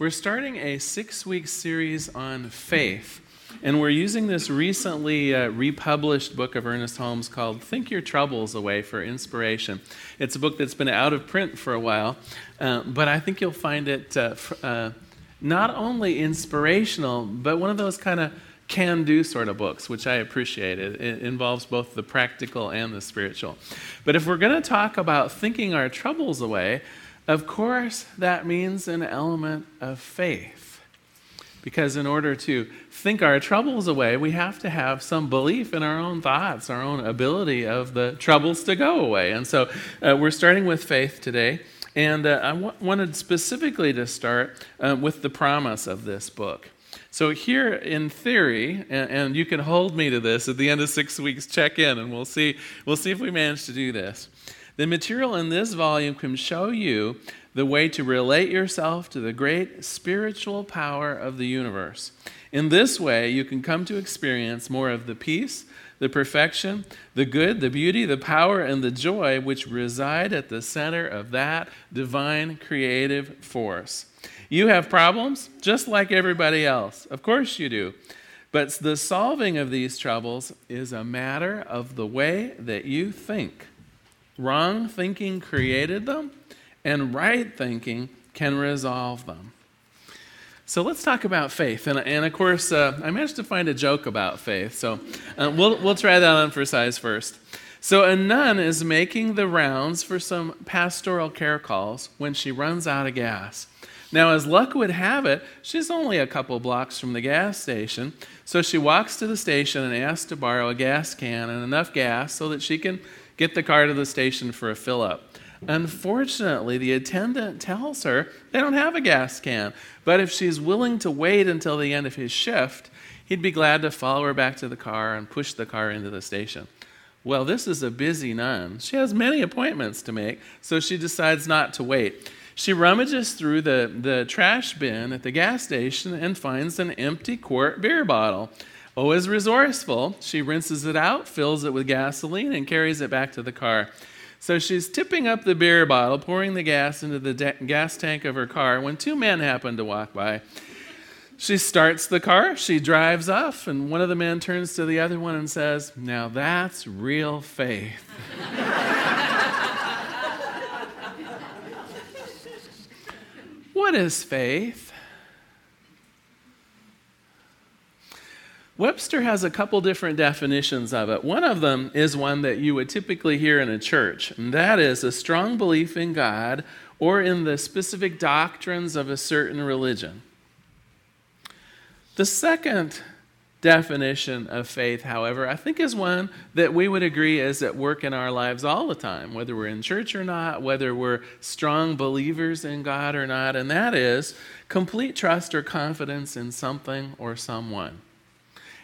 We're starting a six week series on faith. And we're using this recently uh, republished book of Ernest Holmes called Think Your Troubles Away for Inspiration. It's a book that's been out of print for a while, uh, but I think you'll find it uh, uh not only inspirational, but one of those kind of can do sort of books, which I appreciate. It, it involves both the practical and the spiritual. But if we're going to talk about thinking our troubles away, of course, that means an element of faith. Because in order to think our troubles away, we have to have some belief in our own thoughts, our own ability of the troubles to go away. And so uh, we're starting with faith today. And uh, I w- wanted specifically to start uh, with the promise of this book. So, here in theory, and, and, you can hold me to this at the end of six weeks, check in, and we'll see, we'll see if we manage to do this. The material in this volume can show you the way to relate yourself to the great spiritual power of the universe. In this way, you can come to experience more of the peace, the perfection, the good, the beauty, the power, and the joy which reside at the center of that divine creative force. You have problems just like everybody else. Of course you do. But the solving of these troubles is a matter of the way that you think. Wrong thinking created them, and right thinking can resolve them. So let's talk about faith. And, and of course, uh, I managed to find a joke about faith. So uh, we'll, we'll try that on for size first. So a nun is making the rounds for some pastoral care calls when she runs out of gas. Now, as luck would have it, she's only a couple blocks from the gas station, so she walks to the station and asks to borrow a gas can and enough gas so that she can get the car to the station for a fill up. Unfortunately, the attendant tells her they don't have a gas can, but if she's willing to wait until the end of his shift, he'd be glad to follow her back to the car and push the car into the station. Well, this is a busy nun. She has many appointments to make, so she decides not to wait. She rummages through the, the trash bin at the gas station and finds an empty quart beer bottle. O is resourceful. She rinses it out, fills it with gasoline, and carries it back to the car. So she's tipping up the beer bottle, pouring the gas into the gas tank of her car when two men happen to walk by. She starts the car, she drives off, and one of the men turns to the other one and says, Now that's real faith. what is faith? Webster has a couple different definitions of it. One of them is one that you would typically hear in a church, and that is a strong belief in God or in the specific doctrines of a certain religion. The second definition of faith, however, I think is one that we would agree is at work in our lives all the time, whether we're in church or not, whether we're strong believers in God or not, and that is complete trust or confidence in something or someone.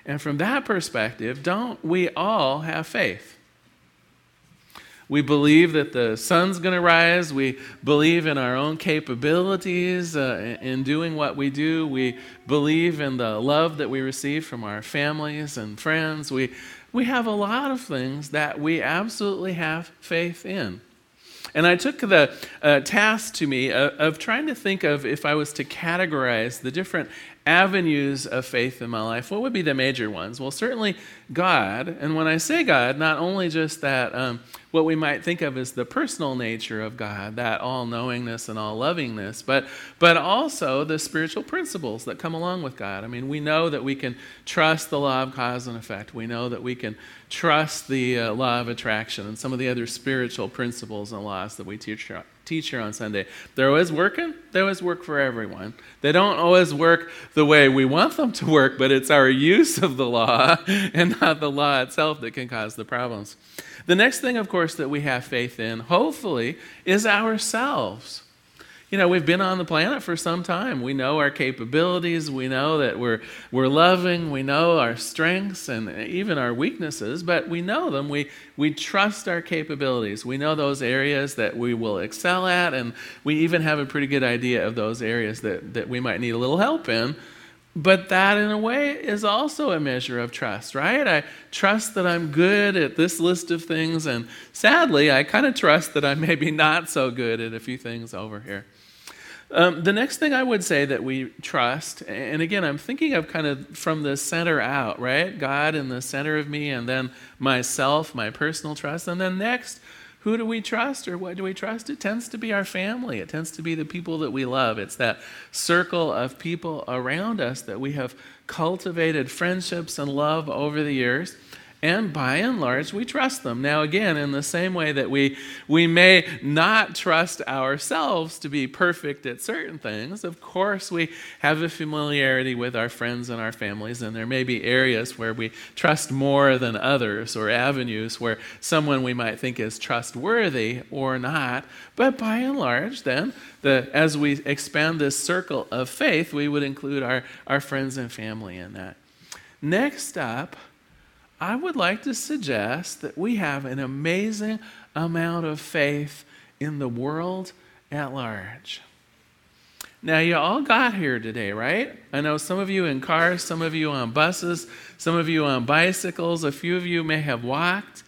And from that perspective, don't we all have faith? We believe that the sun's going to rise. We believe in our own capabilities uh, in doing what we do. We believe in the love that we receive from our families and friends. We, we have a lot of things that we absolutely have faith in. And I took the uh, task to me of, of trying to think of if I was to categorize the different avenues of faith in my life, what would be the major ones? Well, certainly God. And when I say God, not only just that, um, what we might think of as the personal nature of God, that all knowingness and all lovingness, but, but also the spiritual principles that come along with God. I mean, we know that we can trust the law of cause and effect, we know that we can trust the uh, law of attraction and some of the other spiritual principles and laws that we teach teacher on Sunday. They're always working, they always work for everyone. They don't always work the way we want them to work, but it's our use of the law and not the law itself that can cause the problems. The next thing, of course, that we have faith in, hopefully, is ourselves you know, we've been on the planet for some time. We know our capabilities. We know that we're, we're loving. We know our strengths and even our weaknesses, but we know them. We, we trust our capabilities. We know those areas that we will excel at, and we even have a pretty good idea of those areas that, that we might need a little help in. But that, in a way, is also a measure of trust, right? I trust that I'm good at this list of things, and sadly, I kind of trust that I'm maybe not so good at a few things over here. Um, the next thing I would say that we trust, and again, I'm thinking of kind of from the center out, right? God in the center of me, and then myself, my personal trust. And then next, who do we trust or what do we trust? It tends to be our family. It tends to be the people that we love. It's that circle of people around us that we have cultivated friendships and love over the years and by and large, we trust them. Now, again, in the same way that we, we may not trust ourselves to be perfect at certain things, of course, we have a familiarity with our friends and our families, and there may be areas where we trust more than others, or avenues where someone we might think is trustworthy or not. But by and large, then, the, as we expand this circle of faith, we would include our, our friends and family in that. Next up, I would like to suggest that we have an amazing amount of faith in the world at large. Now, you all got here today, right? I know some of you in cars, some of you on buses, some of you on bicycles, a few of you may have walked.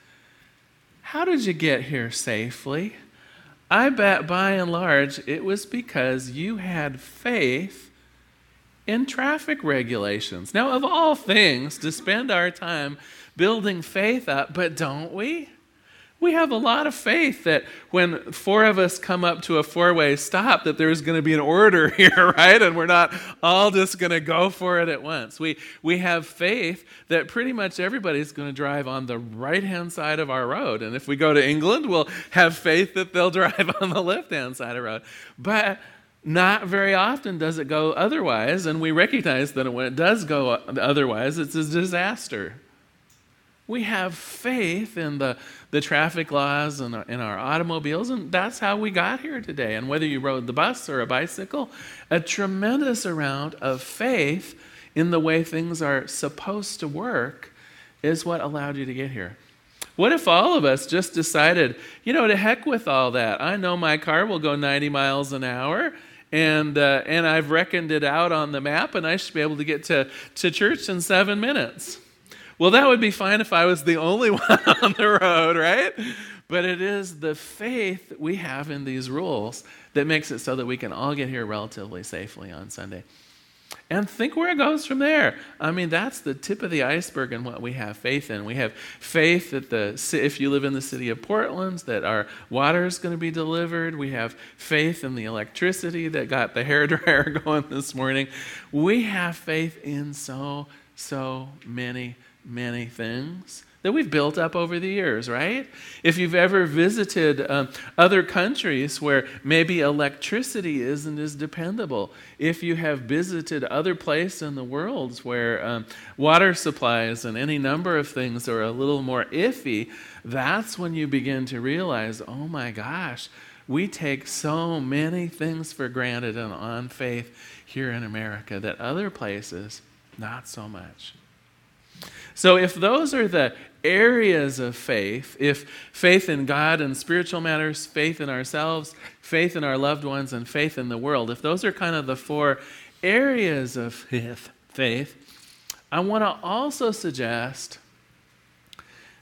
How did you get here safely? I bet by and large it was because you had faith in traffic regulations. Now, of all things, to spend our time building faith up, but don't we? We have a lot of faith that when four of us come up to a four way stop, that there's going to be an order here, right? And we're not all just going to go for it at once. We, we have faith that pretty much everybody's going to drive on the right hand side of our road. And if we go to England, we'll have faith that they'll drive on the left hand side of the road. But not very often does it go otherwise, and we recognize that when it does go otherwise, it's a disaster. We have faith in the, the traffic laws and in our automobiles, and that's how we got here today. And whether you rode the bus or a bicycle, a tremendous amount of faith in the way things are supposed to work is what allowed you to get here. What if all of us just decided, you know, to heck with all that? I know my car will go 90 miles an hour, and uh, and I've reckoned it out on the map, and I should be able to get to, to church in seven minutes. Well, that would be fine if I was the only one on the road, right? But it is the faith we have in these rules that makes it so that we can all get here relatively safely on Sunday. And think where it goes from there. I mean, that's the tip of the iceberg in what we have faith in. We have faith that the if you live in the city of Portland, that our water is going to be delivered. We have faith in the electricity that got the hair dryer going this morning. We have faith in so so many many things that we've built up over the years, right? If you've ever visited um, other countries where maybe electricity isn't as dependable, if you have visited other places in the world where um, water supplies and any number of things are a little more iffy, that's when you begin to realize, oh my gosh, we take so many things for granted and on faith here in America that other places, not so much. So, if those are the areas of faith, if faith in God and spiritual matters, faith in ourselves, faith in our loved ones, and faith in the world, if those are kind of the four areas of faith, I want to also suggest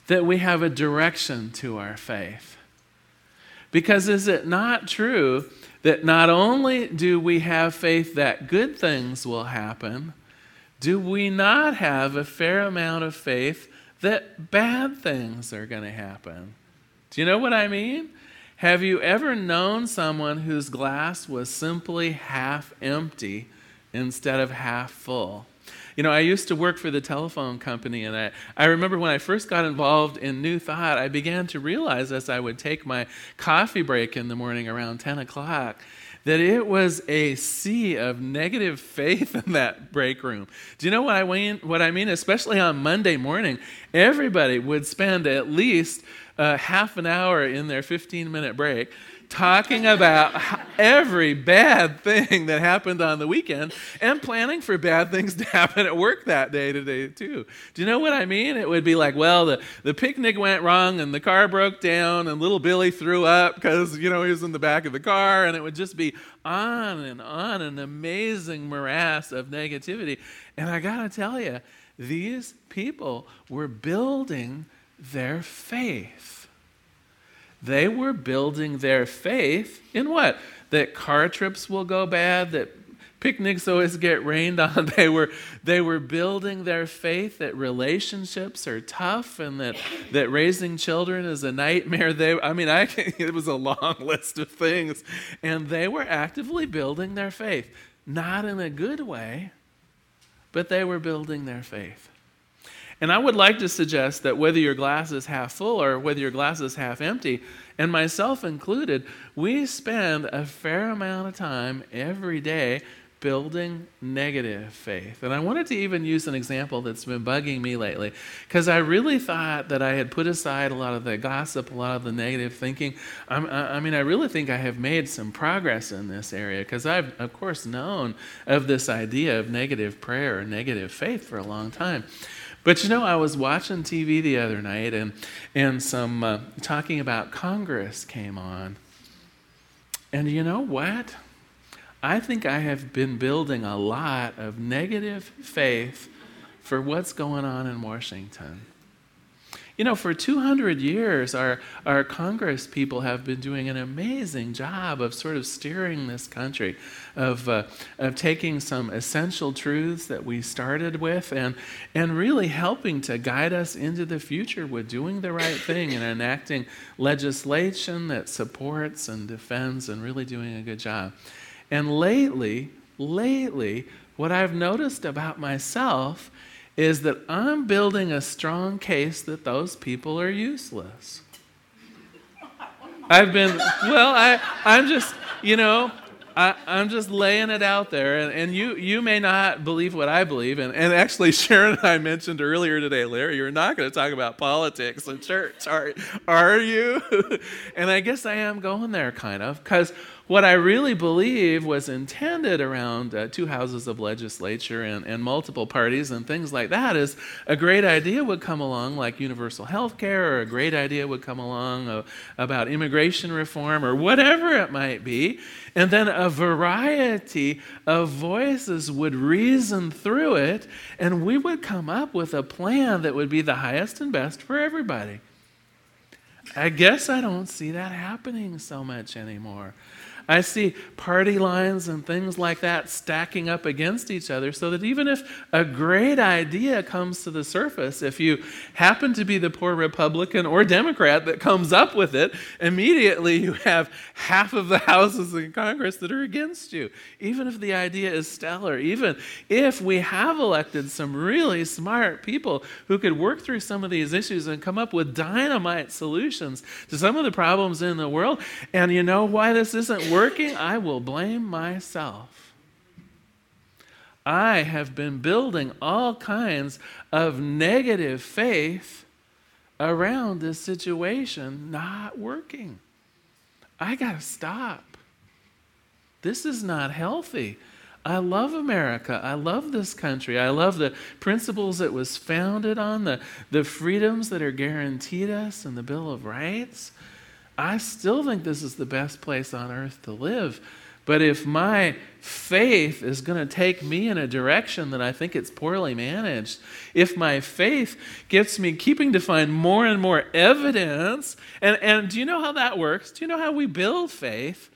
that we have a direction to our faith. Because is it not true that not only do we have faith that good things will happen, do we not have a fair amount of faith that bad things are going to happen? Do you know what I mean? Have you ever known someone whose glass was simply half empty instead of half full? You know, I used to work for the telephone company, and I, I remember when I first got involved in New Thought, I began to realize as I would take my coffee break in the morning around 10 o'clock that it was a sea of negative faith in that break room. Do you know what I mean? What I mean, especially on Monday morning, everybody would spend at least uh, half an hour in their 15 minute break talking about every bad thing that happened on the weekend and planning for bad things to happen at work that day today too. Do you know what I mean? It would be like, well, the, the picnic went wrong and the car broke down and little Billy threw up because, you know, he was in the back of the car and it would just be on and on an amazing morass of negativity. And I got to tell you, these people were building their faith they were building their faith in what? that car trips will go bad, that picnics always get rained on. They were, they were building their faith that relationships are tough and that, that raising children is a nightmare. They, I mean, I, it was a long list of things. And they were actively building their faith. Not in a good way, but they were building their faith. And I would like to suggest that whether your glass is half full or whether your glass is half empty, and myself included, we spend a fair amount of time every day building negative faith. And I wanted to even use an example that's been bugging me lately because I really thought that I had put aside a lot of the gossip, a lot of the negative thinking. I'm, i mean, I really think I have made some progress in this area because I've, of course, known of this idea of negative prayer or negative faith for a long time. But you know, I was watching TV the other night and, and some uh, talking about Congress came on. And you know what? I think I have been building a lot of negative faith for what's going on in Washington. You know, for 200 years, our, our Congress people have been doing an amazing job of sort of steering this country, of, uh, of taking some essential truths that we started with and, and really helping to guide us into the future with doing the right thing and enacting legislation that supports and defends and really doing a good job. And lately, lately, what I've noticed about myself is that I'm building a strong case that those people are useless. I've been, well, I, I'm just, you know, I, am just laying it out there, and, and you, you may not believe what I believe. And, and actually, Sharon and I mentioned earlier today, Larry, you're not going to talk about politics in church, are, are you? and I guess I am going there, kind of, because what I really believe was intended around uh, two houses of legislature and, and multiple parties and things like that is a great idea would come along, like universal health care, or a great idea would come along uh, about immigration reform, or whatever it might be. And then a variety of voices would reason through it, and we would come up with a plan that would be the highest and best for everybody. I guess I don't see that happening so much anymore. I see party lines and things like that stacking up against each other so that even if a great idea comes to the surface, if you happen to be the poor Republican or Democrat that comes up with it, immediately you have half of the houses in Congress that are against you. Even if the idea is stellar, even if we have elected some really smart people who could work through some of these issues and come up with dynamite solutions to some of the problems in the world. And you know why this isn't working, I will blame myself. I have been building all kinds of negative faith around this situation not working. I got to stop. This is not healthy. I love America. I love this country. I love the principles it was founded on, the, the freedoms that are guaranteed us in the Bill of Rights. I still think this is the best place on earth to live. But if my faith is going to take me in a direction that I think it's poorly managed, if my faith gets me keeping to find more and more evidence, and, and do you know how that works? Do you know how we build faith?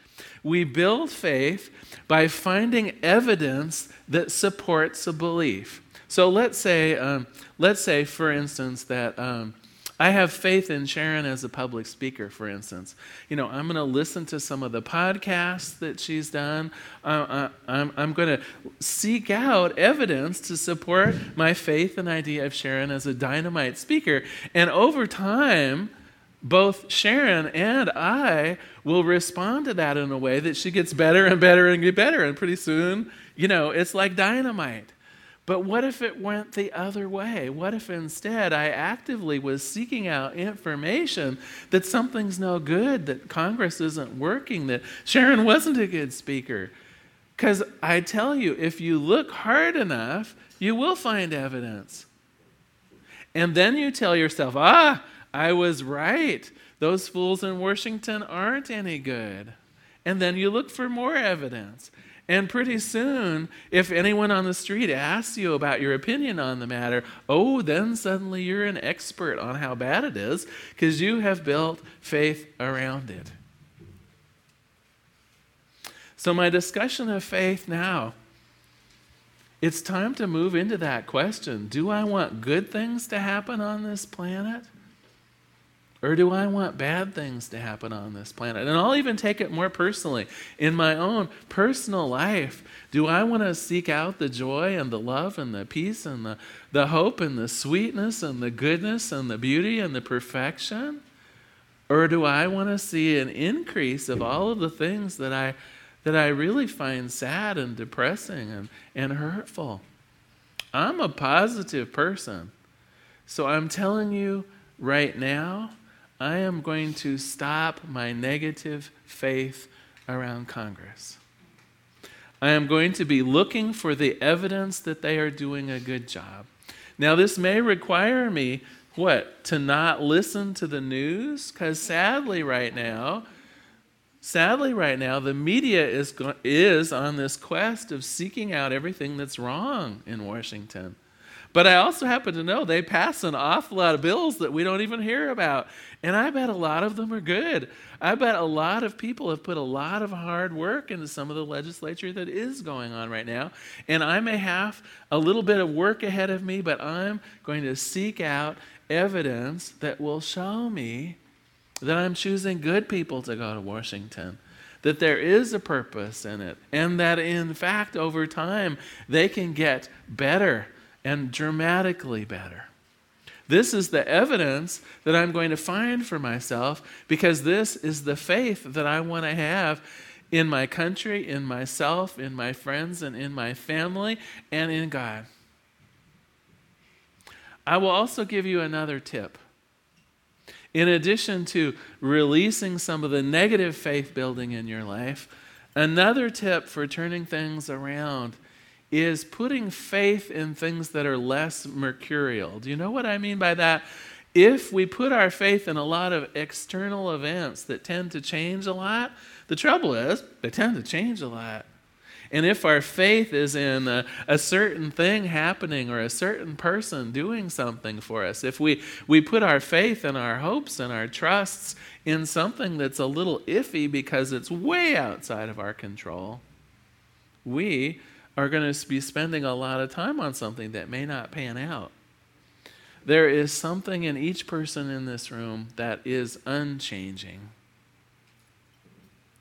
We build faith by finding evidence that supports a belief. So let's say, um, let's say, for instance, that um, I have faith in Sharon as a public speaker, for instance. You know, I'm going to listen to some of the podcasts that she's done. Uh, uh I'm, I'm going to seek out evidence to support my faith and idea of Sharon as a dynamite speaker. And over time, both Sharon and I will respond to that in a way that she gets better and better and get better. And pretty soon, you know, it's like dynamite. But what if it went the other way? What if instead I actively was seeking out information that something's no good, that Congress isn't working, that Sharon wasn't a good speaker? Because I tell you, if you look hard enough, you will find evidence. And then you tell yourself, ah, I was right. Those fools in Washington aren't any good. And then you look for more evidence. And pretty soon, if anyone on the street asks you about your opinion on the matter, oh, then suddenly you're an expert on how bad it is because you have built faith around it. So, my discussion of faith now, it's time to move into that question Do I want good things to happen on this planet? Or do I want bad things to happen on this planet? And I'll even take it more personally. In my own personal life, do I want to seek out the joy and the love and the peace and the, the hope and the sweetness and the goodness and the beauty and the perfection? Or do I want to see an increase of all of the things that I, that I really find sad and depressing and, and hurtful? I'm a positive person. So I'm telling you right now, I am going to stop my negative faith around Congress. I am going to be looking for the evidence that they are doing a good job. Now, this may require me, what, to not listen to the news? Because sadly, right now, sadly, right now, the media is, is on this quest of seeking out everything that's wrong in Washington. But I also happen to know they pass an awful lot of bills that we don't even hear about. And I bet a lot of them are good. I bet a lot of people have put a lot of hard work into some of the legislature that is going on right now. And I may have a little bit of work ahead of me, but I'm going to seek out evidence that will show me that I'm choosing good people to go to Washington that there is a purpose in it, and that in fact, over time, they can get better and dramatically better. This is the evidence that I'm going to find for myself because this is the faith that I want to have in my country, in myself, in my friends, and in my family, and in God. I will also give you another tip. In addition to releasing some of the negative faith building in your life, another tip for turning things around is putting faith in things that are less mercurial. Do you know what I mean by that? If we put our faith in a lot of external events that tend to change a lot, the trouble is they tend to change a lot. And if our faith is in a, a, certain thing happening or a certain person doing something for us, if we, we put our faith and our hopes and our trusts in something that's a little iffy because it's way outside of our control, we are going to be spending a lot of time on something that may not pan out. There is something in each person in this room that is unchanging.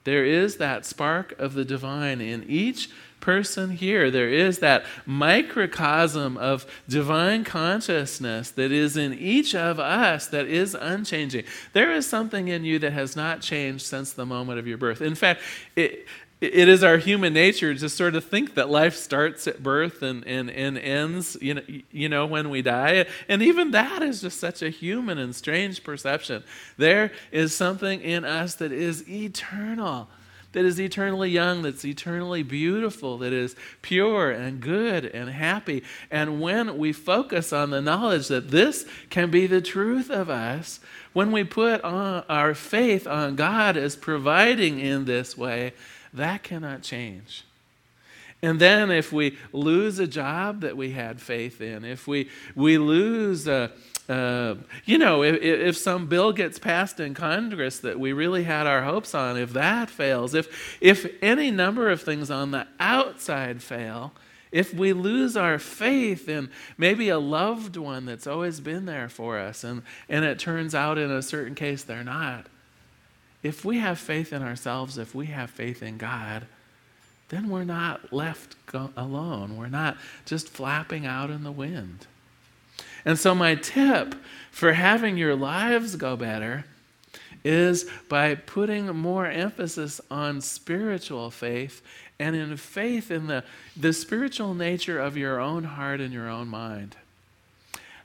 There is that spark of the divine in each person here. There is that microcosm of divine consciousness that is in each of us that is unchanging. There is something in you that has not changed since the moment of your birth. In fact, it, it is our human nature to sort of think that life starts at birth and, and, and ends you know, you know when we die. And even that is just such a human and strange perception. There is something in us that is eternal that is eternally young that's eternally beautiful that is pure and good and happy. And when we focus on the knowledge that this can be the truth of us when we put our faith on god as providing in this way that cannot change. And then if we lose a job that we had faith in, if we, we lose, a, you know, if, if some bill gets passed in Congress that we really had our hopes on, if that fails, if, if any number of things on the outside fail, if we lose our faith in maybe a loved one that's always been there for us and, and it turns out in a certain case they're not, if we have faith in ourselves, if we have faith in God, then we're not left go- alone. We're not just flapping out in the wind. And so, my tip for having your lives go better is by putting more emphasis on spiritual faith and in faith in the, the spiritual nature of your own heart and your own mind.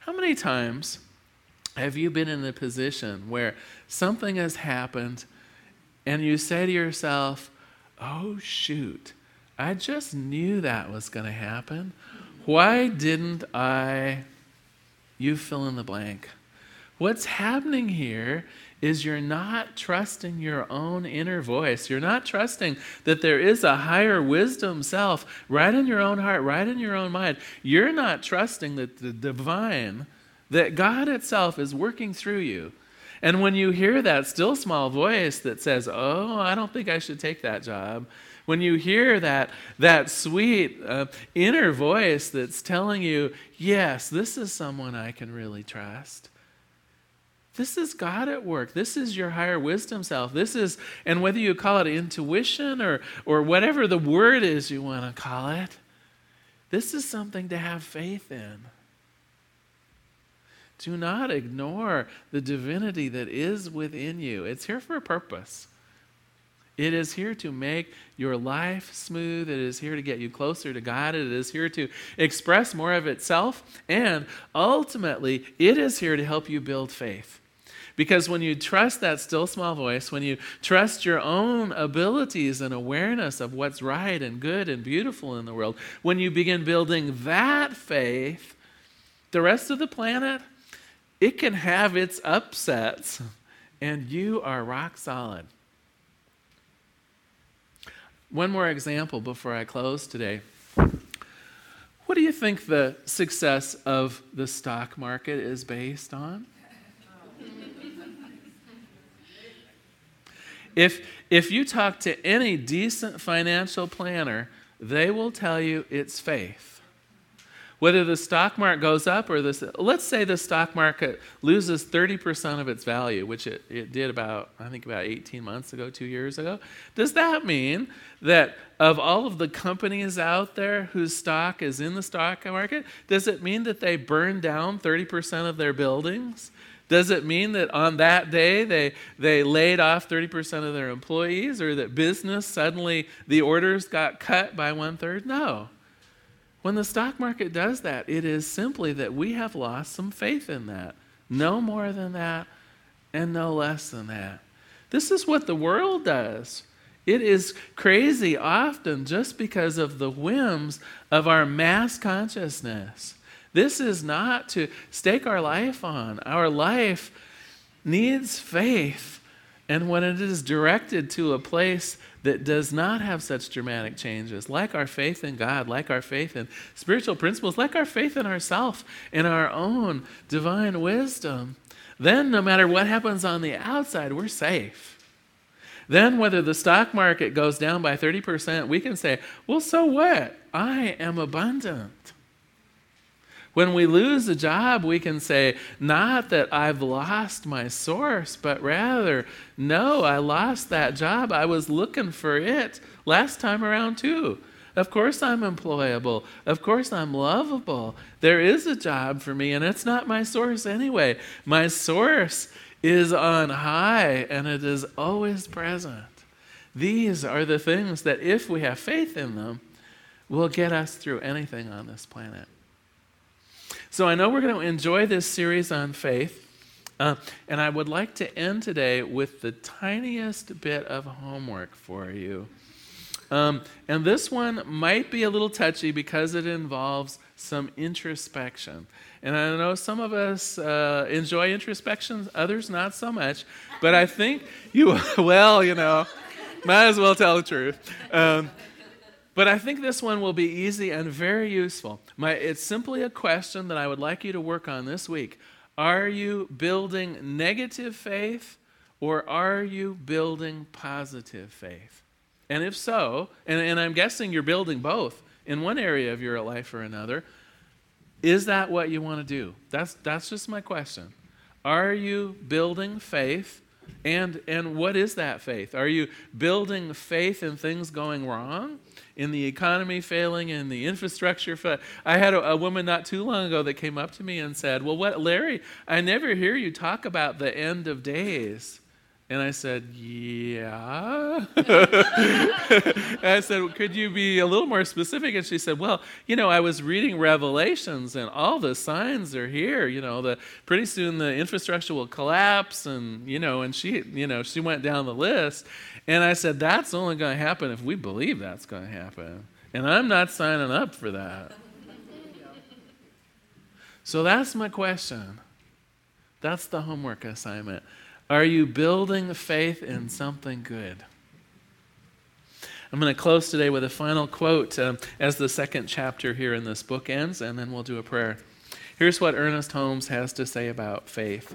How many times have you been in a position where something has happened and you say to yourself, oh, shoot, I just knew that was going to happen. Why didn't I? You fill in the blank. What's happening here is you're not trusting your own inner voice. You're not trusting that there is a higher wisdom self right in your own heart, right in your own mind. You're not trusting that the divine that God itself is working through you. And when you hear that still small voice that says, Oh, I don't think I should take that job, when you hear that, that sweet uh, inner voice that's telling you, yes, this is someone I can really trust. This is God at work. This is your higher wisdom self. This is, and whether you call it intuition or, or whatever the word is you want to call it, this is something to have faith in. Do not ignore the divinity that is within you. It's here for a purpose. It is here to make your life smooth. It is here to get you closer to God. It is here to express more of itself. And ultimately, it is here to help you build faith. Because when you trust that still small voice, when you trust your own abilities and awareness of what's right and good and beautiful in the world, when you begin building that faith, the rest of the planet, it can have its upsets, and you are rock solid. One more example before I close today. What do you think the success of the stock market is based on? If, if you talk to any decent financial planner, they will tell you it's faith. Whether the stock market goes up or this, let's say the stock market loses 30% of its value, which it, it did about, I think, about 18 months ago, two years ago. Does that mean that of all of the companies out there whose stock is in the stock market, does it mean that they burn down 30% of their buildings? Does it mean that on that day they, they laid off 30% of their employees or that business suddenly the orders got cut by one third? No. When the stock market does that, it is simply that we have lost some faith in that. No more than that and no less than that. This is what the world does. It is crazy often just because of the whims of our mass consciousness. This is not to stake our life on. Our life needs faith. And when it is directed to a place that does not have such dramatic changes, like our faith in God, like our faith in spiritual principles, like our faith in ourself, in our own divine wisdom, then no matter what happens on the outside, we're safe. Then, whether the stock market goes down by 30%, we can say, well, so what? I am abundant. When we lose a job, we can say, not that I've lost my source, but rather, no, I lost that job. I was looking for it last time around, too. Of course, I'm employable. Of course, I'm lovable. There is a job for me, and it's not my source anyway. My source is on high, and it is always present. These are the things that, if we have faith in them, will get us through anything on this planet. So I know we're going to enjoy this series on faith. Uh, and I would like to end today with the tiniest bit of homework for you. Um, and this one might be a little touchy because it involves some introspection. And I know some of us uh, enjoy introspection, others not so much. But I think you, well, you know, might as well tell the truth. Um, but I think this one will be easy and very useful. My, it's simply a question that I would like you to work on this week. Are you building negative faith or are you building positive faith? And if so, and, and I'm guessing you're building both in one area of your life or another, is that what you want to do? That's, that's just my question. Are you building faith? And, and what is that faith? Are you building faith in things going wrong? In the economy failing and the infrastructure. Fa- I had a, a, woman not too long ago that came up to me and said, Well, what, Larry, I never hear you talk about the end of days. And I said, Yeah. I said, well, Could you be a little more specific? And she said, Well, you know, I was reading Revelations and all the signs are here. You know, the pretty soon the infrastructure will collapse. And, you know, and she, you know, she went down the list. And I said, That's only going to happen if we believe that's going to happen. And I'm not signing up for that. So that's my question. That's the homework assignment. Are you building faith in something good? I'm going to close today with a final quote um, as the second chapter here in this book ends, and then we'll do a prayer. Here's what Ernest Holmes has to say about faith.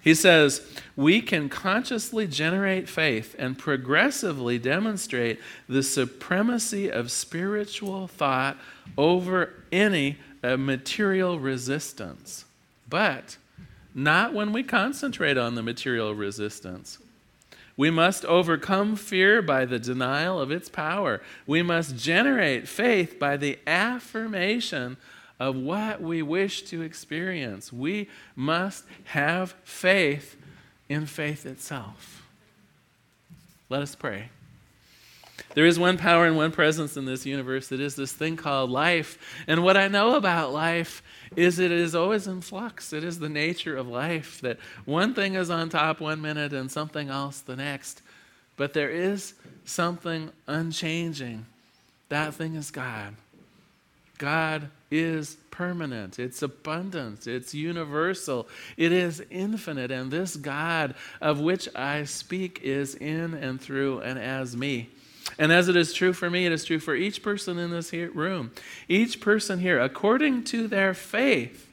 He says, we can consciously generate faith and progressively demonstrate the supremacy of spiritual thought over any uh, material resistance. But not when we concentrate on the material resistance. We must overcome fear by the denial of its power. We must generate faith by the affirmation of what we wish to experience. We must have faith in faith itself. Let us pray. There is one power and one presence in this universe. It is this thing called life. And what I know about life is it is always in flux. It is the nature of life that one thing is on top one minute and something else the next. But there is something unchanging. That thing is God. God is permanent, it's abundant, it's universal, it is infinite. And this God of which I speak is in and through and as me. And as it is true for me, it is true for each person in this room. Each person here, according to their faith,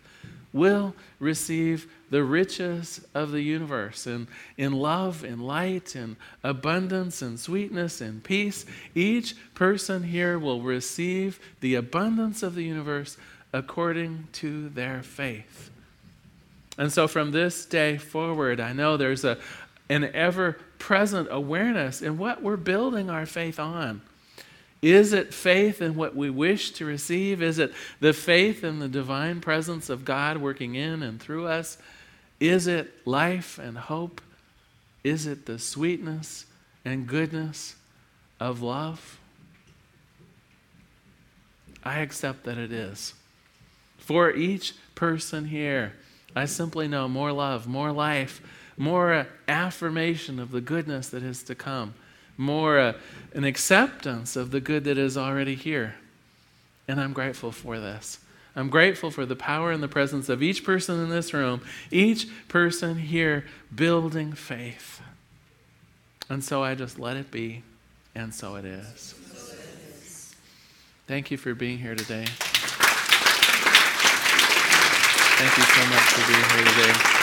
will receive the riches of the universe and in love and light and abundance and sweetness and peace. Each person here will receive the abundance of the universe according to their faith. And so from this day forward, I know there's a, an ever present awareness in what we're building our faith on. Is it faith in what we wish to receive? Is it the faith in the divine presence of God working in and through us? Is it life and hope? Is it the sweetness and goodness of love? I accept that it is. For each person here, I simply know more love, more life, more affirmation of the goodness that is to come more uh, an acceptance of the good that is already here. And I'm grateful for this. I'm grateful for the power and the presence of each person in this room, each person here building faith. And so I just let it be, and so it is. Thank you for being here today. Thank you so much for being here today.